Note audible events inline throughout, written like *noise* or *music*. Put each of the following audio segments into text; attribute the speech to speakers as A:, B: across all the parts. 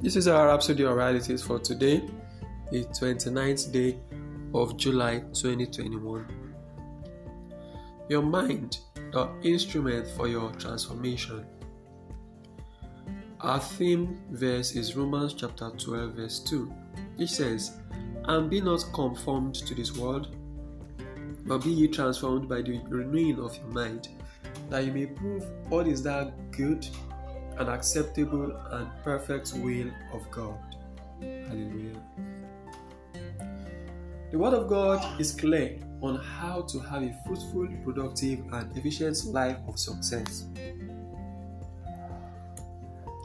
A: This is our Rhapsody of Realities for today, the 29th day of July 2021. Your mind, the instrument for your transformation. Our theme verse is Romans chapter 12, verse 2, which says, And be not conformed to this world, but be ye transformed by the renewing of your mind, that you may prove what is that good and acceptable and perfect will of God. Hallelujah. The Word of God is clear on how to have a fruitful, productive, and efficient life of success.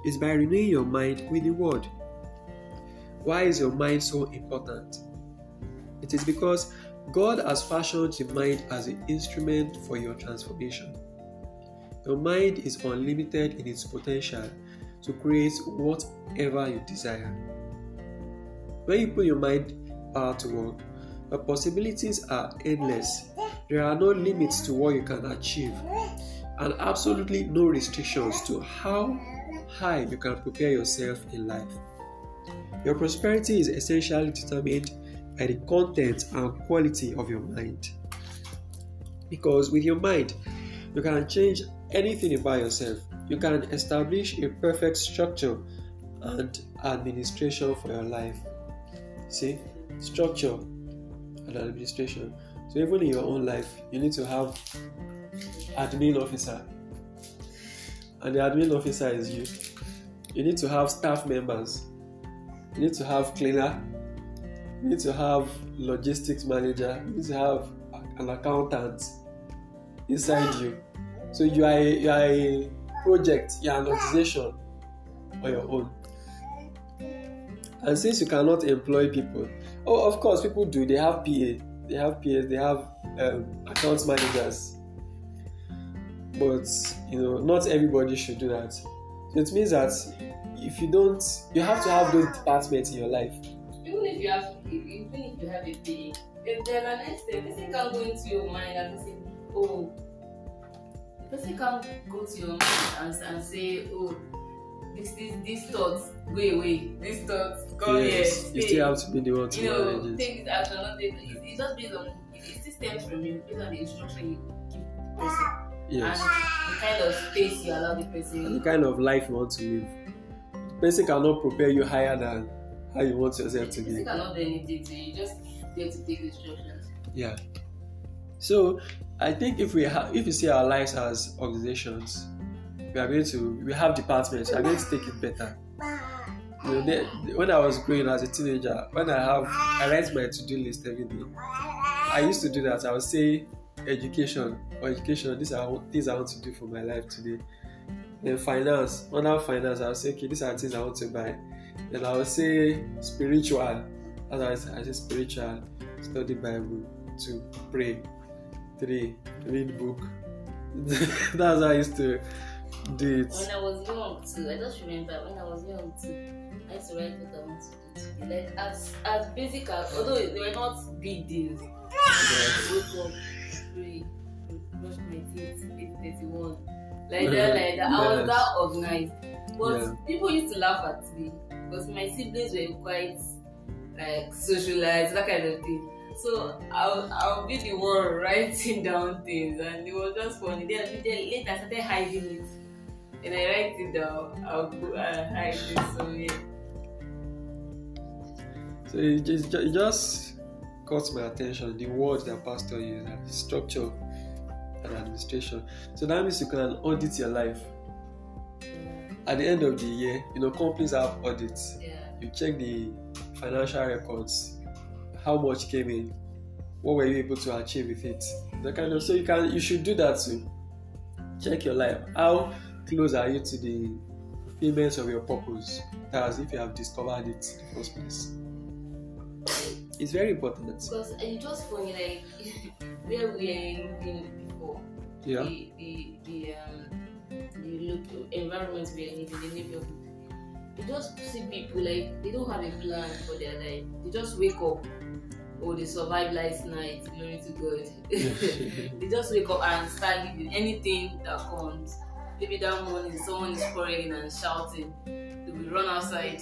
A: It's by renewing your mind with the Word. Why is your mind so important? It is because God has fashioned the mind as an instrument for your transformation. Your mind is unlimited in its potential to create whatever you desire. When you put your mind power to work, the possibilities are endless. There are no limits to what you can achieve, and absolutely no restrictions to how high you can prepare yourself in life. Your prosperity is essentially determined by the content and quality of your mind. Because with your mind, you can change anything about yourself. You can establish a perfect structure and administration for your life. See, structure and administration. So even in your own life, you need to have admin officer, and the admin officer is you. You need to have staff members. You need to have cleaner. You need to have logistics manager. You need to have an accountant inside ah. you. So you are a, you are a project, you are an organization on your own. And since you cannot employ people, oh, of course, people do. They have PA, they have PAs, they have um, account managers. But you know, not everybody should do that. So it means that if you don't, you have to have those departments in your life.
B: Even if you have, even if you have a PA, if there's an extent, person can go into your mind and say, oh, person can't go to your mind and, and say, oh, this this this thought wait wait this thought come
A: yes,
B: here
A: you still have to be the one to
B: you know
A: manage it.
B: take this action not take it it's just based on it, it still stems from you based on the instruction you give the person
A: Yes.
B: and the kind of space you allow the
A: and the kind of life you want to live. The person cannot prepare you higher than how you want yourself
B: the
A: to
B: person
A: be.
B: cannot do anything to you just there to take the instructions
A: Yeah. So I think if we have if you see our lives as organizations, we are going to we have departments, we are going to take it better. You know, they, when I was growing as a teenager, when I have I write my to-do list every day. I used to do that. I would say education or education, these are things I want to do for my life today. Then finance, under finance, I would say, okay, these are things I want to buy. Then I would say spiritual. As I say, I say spiritual, study Bible, to pray, three, read book. *laughs* That's how I used to do it.
B: when I was young too I just remember when I was young too I used to write what I want to do like as as basic as although they were not big deals. Wake up pray brush my teeth eight thirty one like that *laughs* like that. I was that organized. But
A: Yeah.
B: people used to laugh at me. Because my siblings were quite like socialized that kind of thing so I'll, I'll be the one writing *laughs* down things and it was just funny then, then later I started hiding it and I write it down I'll go and hide it so yeah
A: So it just, it just caught my attention the words that pastor used, structure and administration. So that means you can audit your life. At the end of the year, you know, companies have audits.
B: yeah
A: You check the financial records, how much came in, what were you able to achieve with it. That kind of so you can you should do that too. Check your life. How close are you to the fulfillment of your purpose? That's if you have discovered it in the first place. It's very important.
B: because it's just funny like *laughs* where we are living before
A: Yeah.
B: the the the um the look environment we are living the neighborhood you just see people like they don't have a plan for their life they just wake up oh they survive last night glory to god *laughs* they just wake up and start living anything that comes maybe that morning someone is quarreling and shouting they will run outside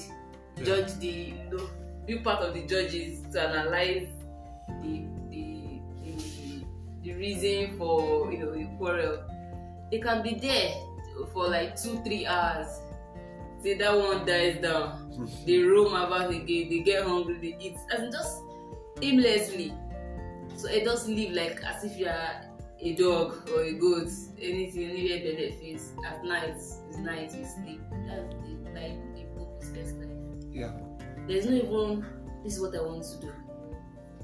A: Yeah.
B: judge the you know, be part of the judges to analyze the the the, the reason for you know the quarrel. They can be there for like two three hours. Say that one dies down. They roam about again. They get hungry. They eat. As in just aimlessly. So it just live like as if you are a dog or a goat. Anything anywhere benefits. At night is night. You sleep. That's the like the purposeless life.
A: Yeah.
B: There's no even this is what I want to do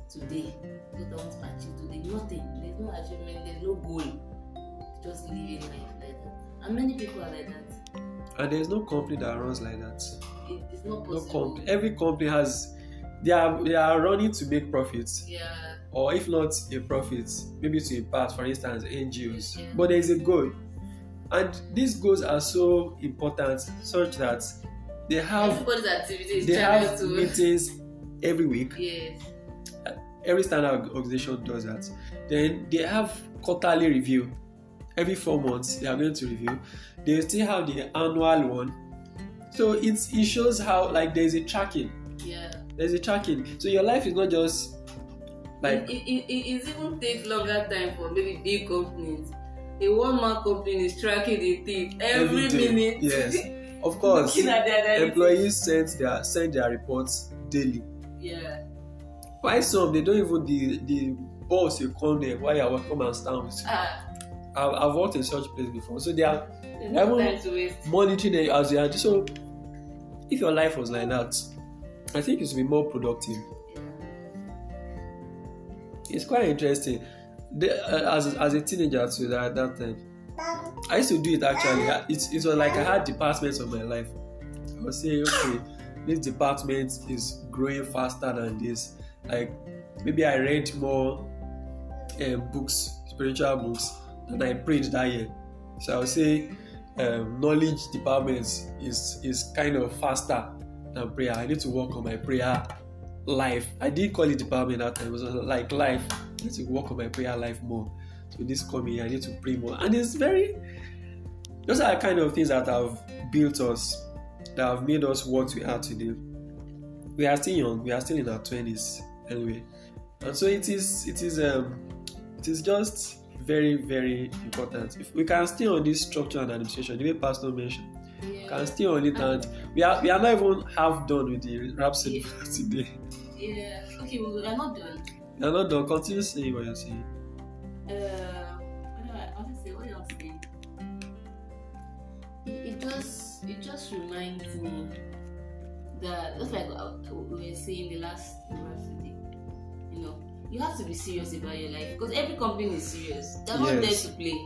B: today. What I want to achieve today. Nothing. There's no achievement. There's no goal. Just living life like that. And many people are like that.
A: And there's no company that runs like that. *laughs*
B: It's not
A: No
B: possible.
A: company. Every company has they are they are running to make profits.
B: Yeah.
A: or if not a profit, maybe to impact, for instance, NGOs.
B: Yeah.
A: But there is a goal, and these goals are so important, such that they have
B: is
A: they have
B: to
A: meetings every week.
B: Yes.
A: Every standard organization does that. Then they have quarterly review. Every four months they are going to review. They still have the annual one. So it's it shows how like there's a tracking.
B: Yeah.
A: There's a tracking. So your life is not just like
B: it, it, it, it even takes longer time for maybe big companies. A one man company is tracking the thief every,
A: Every
B: minute.
A: yes. *laughs* Of course, employees send their send their reports daily.
B: Yeah.
A: Why some they don't even the the boss you come there while you're welcome and stand with you.
B: Ah,
A: I've, I've worked in such place before, so they are
B: no
A: Everyone-
B: time to waste.
A: monitoring it as are. So if your life was like that, I think it would be more productive. It's quite interesting. Uh, as as a teenager too, that that time, I used to do it actually. It, it was like I had departments of my life. I was saying, okay, this department is growing faster than this. Like maybe I read more um, books, spiritual books, than I prayed that year. So I would say um, knowledge departments is is kind of faster than prayer. I need to work on my prayer life. I didn't call it department that time. It was like life. I need to work on my prayer life more. So this coming, I need to pray more, and it's very. Those are kind of things that have built us, that have made us what we are today. We are still young. We are still in our twenties, anyway, and so it is. It is. Um, it is just very, very important. If we can stay on this structure and administration, the way Pastor mentioned,
B: Yeah.
A: can stay on it, and we are we are not even half done with the rhapsody for today.
B: Yeah. Okay, we are not done.
A: We are not done. Continue saying what you're saying.
B: Uh, what do I, I want to say? What else? It, just it just reminds me that just like we were saying the last university, you know, you have to be serious about your life because every company is serious. They're not there to play.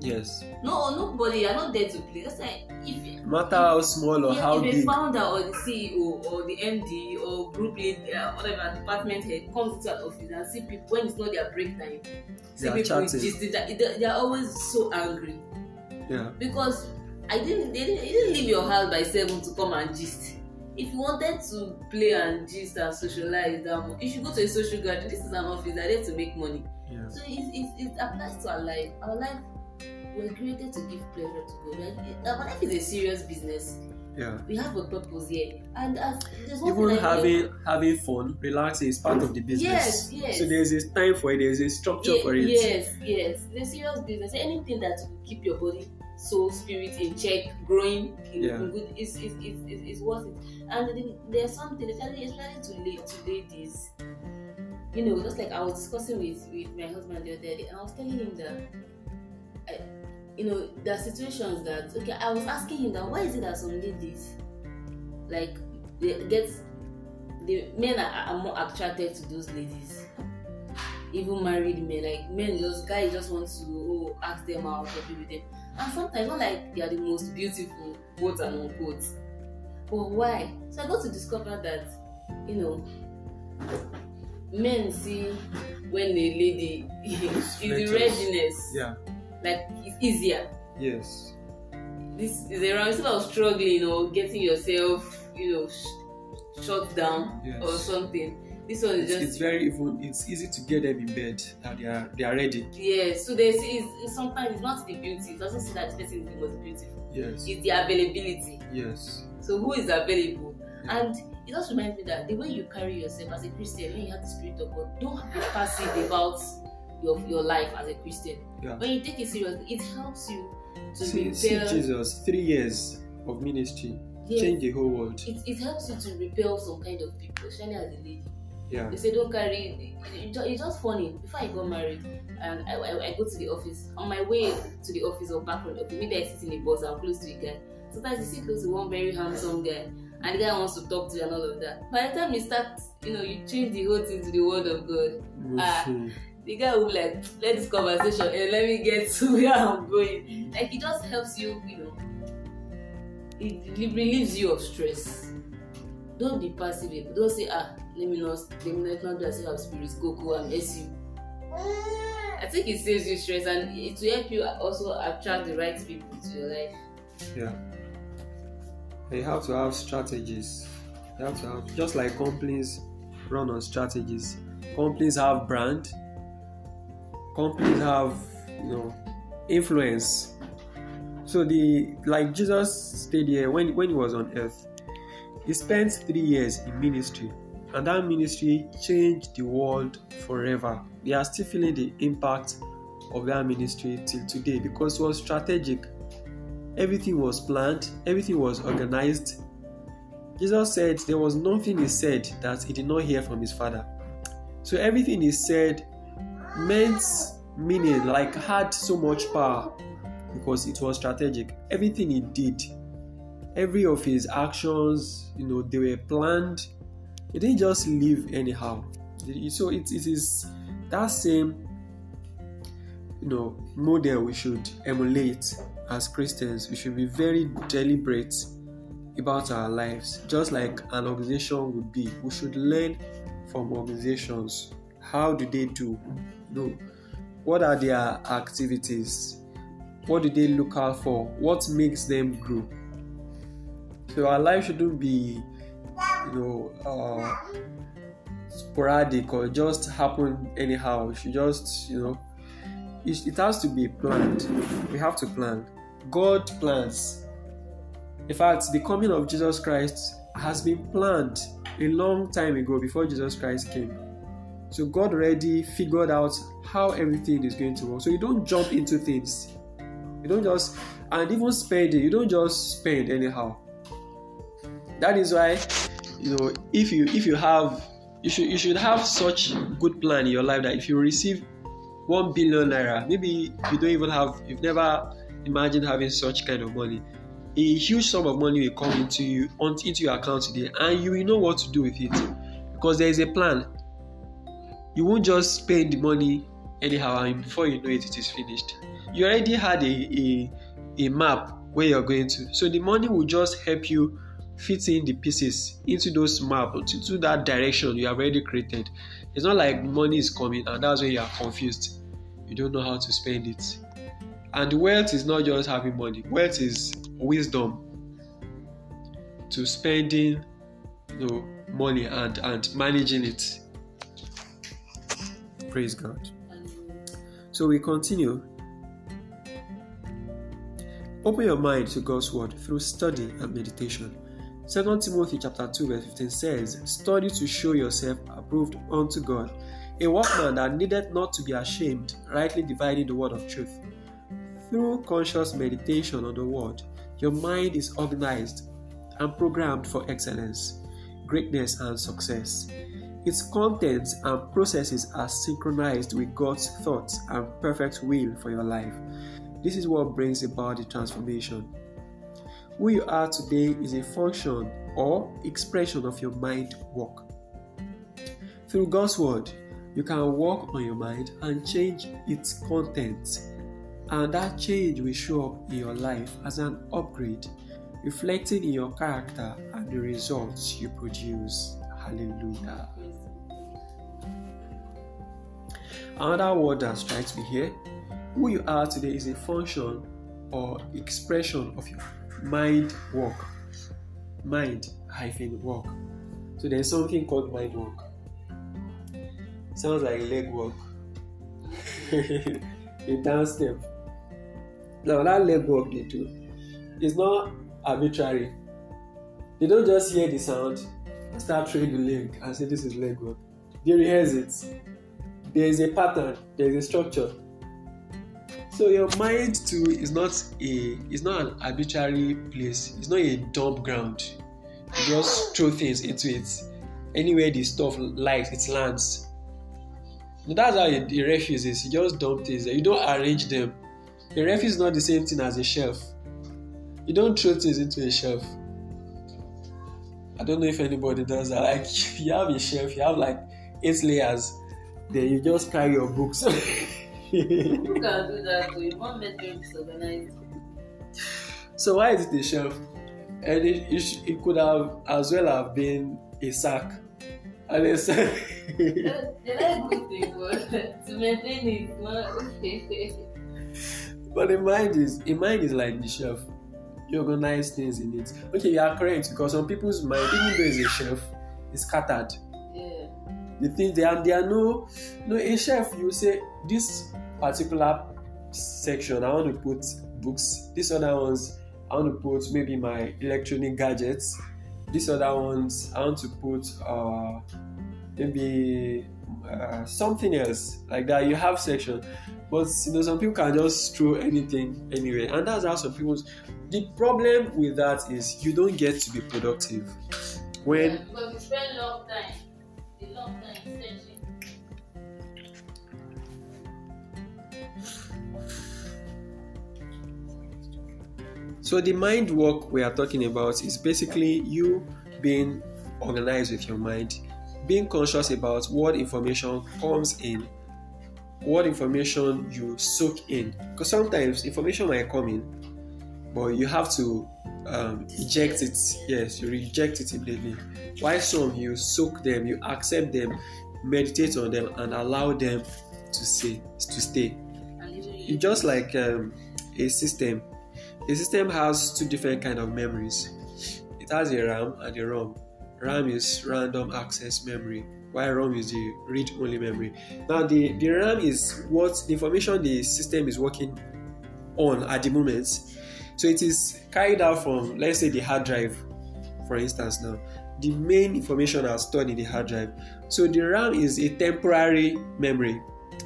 A: Yes.
B: No, nobody. You're not there to play. That's like if
A: matter how small or
B: yeah,
A: how
B: if
A: big.
B: founder or the CEO or the MD or group lead, uh, whatever department head comes into an office and see people when it's not their break time, see
A: They
B: people just they, they are always so angry
A: Yeah.
B: because I didn't they didn't, you didn't leave your house by seven to come and gist. If you wanted to play and gist and socialize, um, you should go to a social gathering. This is an office. They're there to make money.
A: Yeah.
B: So it, it, it applies to our life. Our life, we're created to give pleasure to God. Our life is a serious business.
A: Yeah.
B: We have a purpose here. And as
A: Even having having fun, relaxing is part of the business.
B: Yes, yes.
A: So there's a time for it. There's a structure
B: Ye-
A: for it.
B: Yes, yes. It's a serious business. Anything that will keep your body, soul, spirit in check, growing in,
A: Yeah.
B: good is is, is, is, is worth it. And there's something, especially, especially to, la- to ladies. You know, just like I was discussing with, with my husband the other day, and I was telling him that, I, you know, there are situations that, okay, I was asking him that why is it that some ladies, like, they get, the men are, are more attracted to those ladies even married men like men just guys just want to oh, ask them out or be with them and sometimes not like they are the most beautiful quote and unquote but why so i got to discover that you know men see when a lady is the readiness
A: Yeah.
B: like it's easier
A: Yes.
B: this is around instead of struggling or getting yourself you know sh- shut down
A: Yes.
B: or something this one is
A: It's,
B: just
A: it's very even. It's easy to get them in bed that they are they are ready.
B: Yes, so there's is sometimes it's not the beauty, it doesn't say that this person is the most beautiful.
A: Yes.
B: It's the availability.
A: Yes.
B: So who is available?
A: Yeah.
B: And it just reminds me that the way you carry yourself as a Christian, when you have the Spirit of God, don't be passive about your, your life as a Christian.
A: Yeah.
B: When you take it seriously, it helps you to
A: See, see. Jesus, three years of ministry,
B: Yes,
A: change the whole world.
B: it, it helps you to repel some kind of people, especially as a lady.
A: Yeah.
B: They say don't carry. it- it- It's just funny. Before I got married, and I, I, I go to the office. On my way to the office or back on the office, maybe I sit in a bus. I'm close to the guy. Sometimes you sit close to one very handsome guy, and the guy wants to talk to you and all of that. By the time you start, you know, you change the whole thing to the word of God. Ah.
A: Mhm.
B: The guy will be like, let this conversation and let me get to where I'm going. Like it just helps you, you know. It rel- relieves you of stress. Don't be passive. Don't say, ah, let me not, let me not do as if I'm spirits. Go, go and. I think it saves you stress and it will help you also attract the right people to your life.
A: Yeah. You have to have strategies. You have to have just like companies run on strategies. Companies have brand. Companies have you know influence. So the like Jesus stayed here when when he was on earth. He spent three years in ministry, and that ministry changed the world forever. They are still feeling the impact of that ministry till today because it was strategic everything was planned, everything was organized. Jesus said there was nothing he said that he did not hear from his father. So everything he said meant meaning, like had so much power because it was strategic. Everything he did, every of his actions, you know, they were planned. He didn't just leave anyhow. So it, it is that same you know model we should emulate as Christians, we should be very deliberate about our lives, just like an organization would be. We should learn from organizations. How do they do? You know, what are their activities? What do they look out for? What makes them grow? So our life shouldn't be, you know, uh, sporadic or just happen anyhow. It just, you know, it, it has to be planned. We have to plan. God plans. In fact, the coming of Jesus Christ has been planned a long time ago before Jesus Christ came. So God already figured out how everything is going to work. So you don't jump into things. You don't just and even spending, you don't just spend anyhow. That is why, you know, if you if you have you should you should have such good plan in your life that if you receive one billion naira, maybe you don't even have you've never imagined having such kind of money. A huge sum of money will come into you into your account today, and you will know what to do with it because there is a plan. You won't just spend the money anyhow, and before you know it, it is finished. You already had a, a, a map where you're going to, so the money will just help you fit in the pieces into those maps, into that direction you have already created. It's not like money is coming and that's when you are confused. You don't know how to spend it. And wealth is not just having money, wealth is wisdom to spending you know, money and, and managing it. Praise God. So we continue. Open your mind to God's word through study and meditation. 2 Timothy chapter 2 verse 15 says, Study to show yourself approved unto God, a workman that needed not to be ashamed, rightly dividing the word of truth. Through conscious meditation on the word, your mind is organized and programmed for excellence, greatness, and success. Its contents and processes are synchronized with God's thoughts and perfect will for your life. This is what brings about the transformation. Who you are today is a function or expression of your mind work. Through God's word, you can work on your mind and change its contents, and that change will show up in your life as an upgrade, reflecting in your character and the results you produce. Hallelujah. Another word that strikes me here who you are today is a function or expression of your mind work. Mind hyphen work. So there's something called mind work. Sounds like leg work. *laughs* a dance step. Now that leg work they do is not arbitrary. They don't just hear the sound start throwing the leg and say this is leg work. They rehearse it. There is a pattern, there is a structure. So your mind too is not a is not an arbitrary place. It's not a dump ground. You just throw things into it. Anywhere the stuff likes, it lands. And that's how a, a refuse is. You just dump things. You don't arrange them. A refuse is not the same thing as a shelf. You don't throw things into a shelf. I don't know if anybody does that. Like if *laughs* you have a shelf, you have like eight layers. Then you just carry your books. *laughs*
B: People can do that too. You want me to disorganized.
A: so why is it a shelf? And it, it, it could have as well have been a sack. And a sack.
B: They like good thing, but to maintain it, not
A: but the mind is a mind is like the shelf. You organize things in it. Okay, you are correct because some people's mind, even though it's a shelf, is scattered.
B: yeah.
A: the things there are there are no no a chef you say this particular section i want to put books. This other ones i want to put maybe my electronic gadgets. This other ones i want to put uh maybe uh, something else like that. You have section but you know some people can just throw anything anyway, and that's how some people the problem with that is you don't get to be productive. When
B: Yeah,
A: So the mind work we are talking about is basically you being organized with your mind, being conscious about what information comes in, what information you soak in. Because sometimes information might come in, but you have to um, eject it. Yes, you reject it immediately. While some you soak them, you accept them, meditate on them, and allow them to say to stay. It's just like um, a system. A system has two different kind of memories. It has a RAM and a ROM. RAM is random access memory, while ROM is the read-only memory. Now, the, the RAM is what the information the system is working on at the moment. So it is carried out from, let's say, the hard drive, for instance. Now, the main information are stored in the hard drive. So the RAM is a temporary memory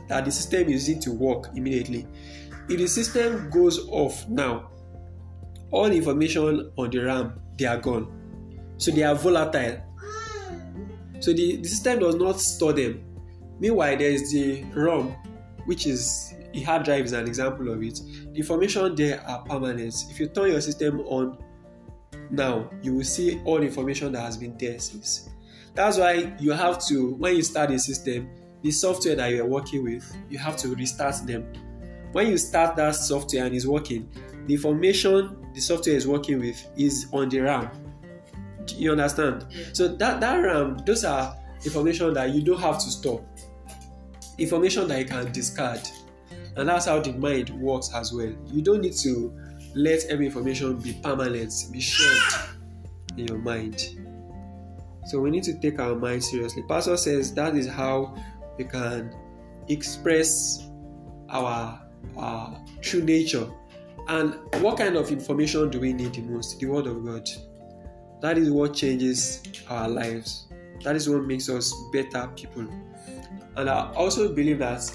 A: that the system is to work immediately. If the system goes off now, all information on the RAM they are gone. So they are volatile. So the, the system does not store them. Meanwhile, there is the ROM, which is a hard drive is an example of it. The information there are permanent. If you turn your system on now, you will see all information that has been there since. That's why you have to, when you start a system, the software that you are working with, you have to restart them. When you start that software and it's working, the information the software is working with is on the RAM. Do You understand? So that, that RAM, those are information that you don't have to store. Information that you can discard. And that's how the mind works as well. You don't need to let every information be permanent, be shared in your mind. So we need to take our mind seriously. Pastor says that is how we can express our, our true nature. And what kind of information do we need the most? The Word of God. That is what changes our lives. That is what makes us better people. And I also believe that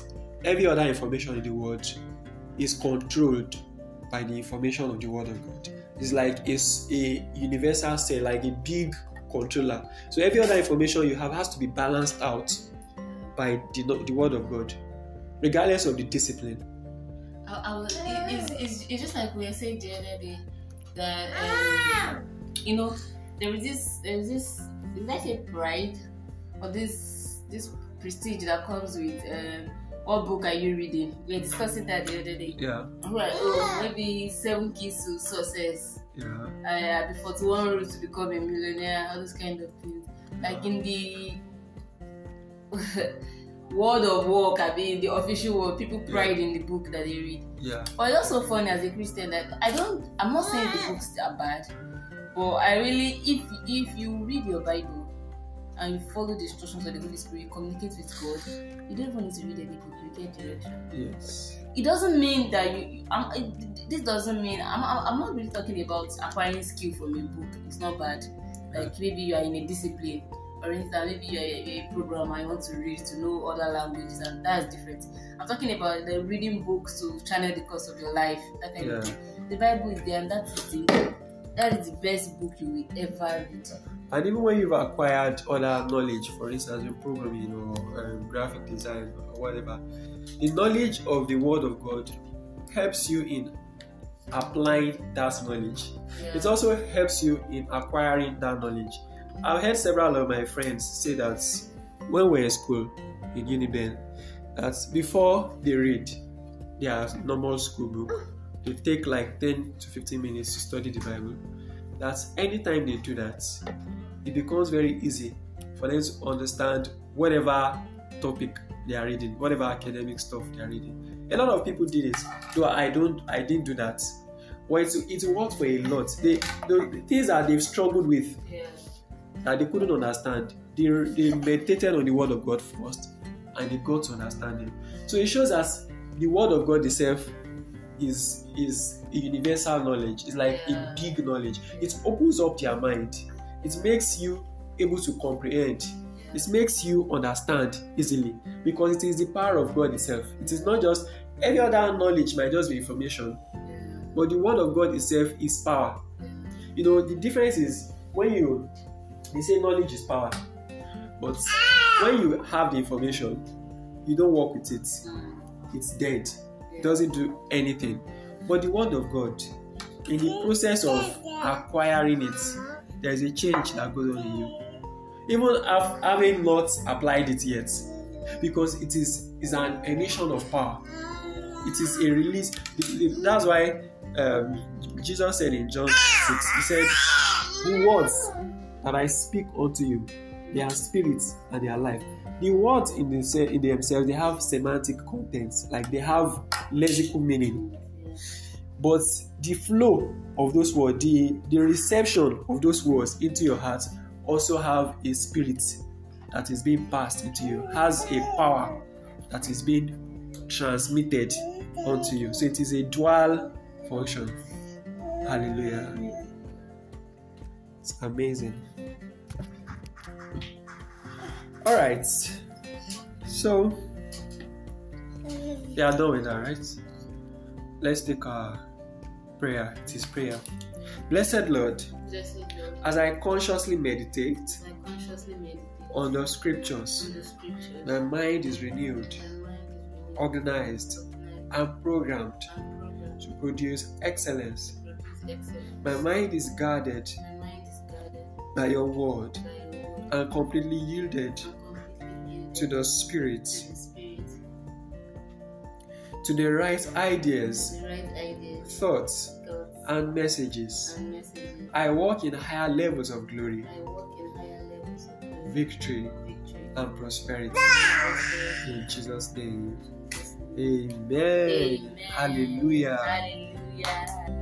A: every other information in the world is controlled by the information of the Word of God. It's like it's a universal cell, like a big controller. So every other information you have has to be balanced out by the, the Word of God, regardless of the discipline.
B: I, I was, it, it's, it's, it's just like we were saying the other day that um, you know there is this there is this is that a pride or this this prestige that comes with um, what book are you reading? We were discussing that the other day.
A: Yeah,
B: Right, oh, maybe seven keys to success.
A: yeah,
B: uh, the 41 rules to become a millionaire, all those kind of things. Like in the *laughs* world of work, I mean, the official world, people pride in the book that they read.
A: yeah,
B: But it's also funny as a Christian that I don't, I'm not saying the books are bad, but I really, if if you read your Bible and you follow the instructions of the Holy Spirit, you communicate with God, you don't even need to read any book, you get direction.
A: Yes,
B: it doesn't mean that you I'm, it- this doesn't mean I'm I'm not really talking about acquiring skill from a book it's not bad. Like maybe you are in a discipline, for instance, maybe you're a, a programmer, you want to read to know other languages, and that's different. I'm talking about the reading books to channel the course of your life. That kind of thing. The Bible is there, and that is the that is the best book you will ever read.
A: And even when you've acquired other knowledge, for instance, in programming or um, graphic design or whatever, the knowledge of the Word of God helps you in applying that knowledge.
B: Yeah.
A: It also helps you in acquiring that knowledge. I've heard several of my friends say that when we're in school in Uniben, that before they read their normal school book, ah. they take like 10 to 15 minutes to study the Bible. That anytime they do that, it becomes very easy for them to understand whatever topic they are reading, whatever academic stuff they are reading. A lot of people did it, though I don't, I didn't do that. Well, it, it worked for a lot. They, the things that they've struggled with
B: yeah.
A: That they couldn't understand, they, they meditated on the Word of God first and they got to understand it. So it shows us the Word of God itself is is a universal knowledge. It's like
B: Yeah.
A: a big knowledge. It opens up their mind. It makes you able to comprehend. It makes you understand easily because it is the power of God itself. It is not just any other knowledge might just be information,
B: Yeah.
A: but the Word of God itself is power. You know, the difference is when you they say knowledge is power, but when you have the information, you don't work with it.
B: Mm.
A: It's dead. It doesn't do anything. But the word of God, in the process of acquiring it, there's a change that goes on in you. Even have, having not applied it yet, because it is is an emission of power. It is a release. That's why um, Jesus said in John 6, He said, Who words that I speak unto you, they are spirit and they are life. The words in, the, in themselves, they have semantic contents, like they have lexical meaning. But the flow of those words, the, the reception of those words into your heart also have a spirit that is being passed into you, has a power that is being transmitted onto you. So it is a dual function. Hallelujah. It's amazing. All right. So are done with that, right? Let's take our prayer. It is prayer. Blessed Lord,
B: Blessed Lord,
A: as I consciously meditate
B: I consciously meditate
A: on the scriptures,
B: on the scriptures.
A: my mind is renewed,
B: mind is
A: organized,
B: organized,
A: and programmed
B: and programmed
A: to produce excellence.
B: to produce excellence.
A: My mind is guarded
B: My mind is guarded
A: by your word and completely yielded
B: and completely yielded
A: to the Spirit,
B: to the Spirit,
A: to the right ideas,
B: the right ideas,
A: thoughts, and messages. I walk in higher levels of glory,
B: I walk in higher levels of glory, victory,
A: and prosperity.
B: prosperity.
A: In Jesus' name.
B: Amen.
A: Amen. Hallelujah.
B: Hallelujah.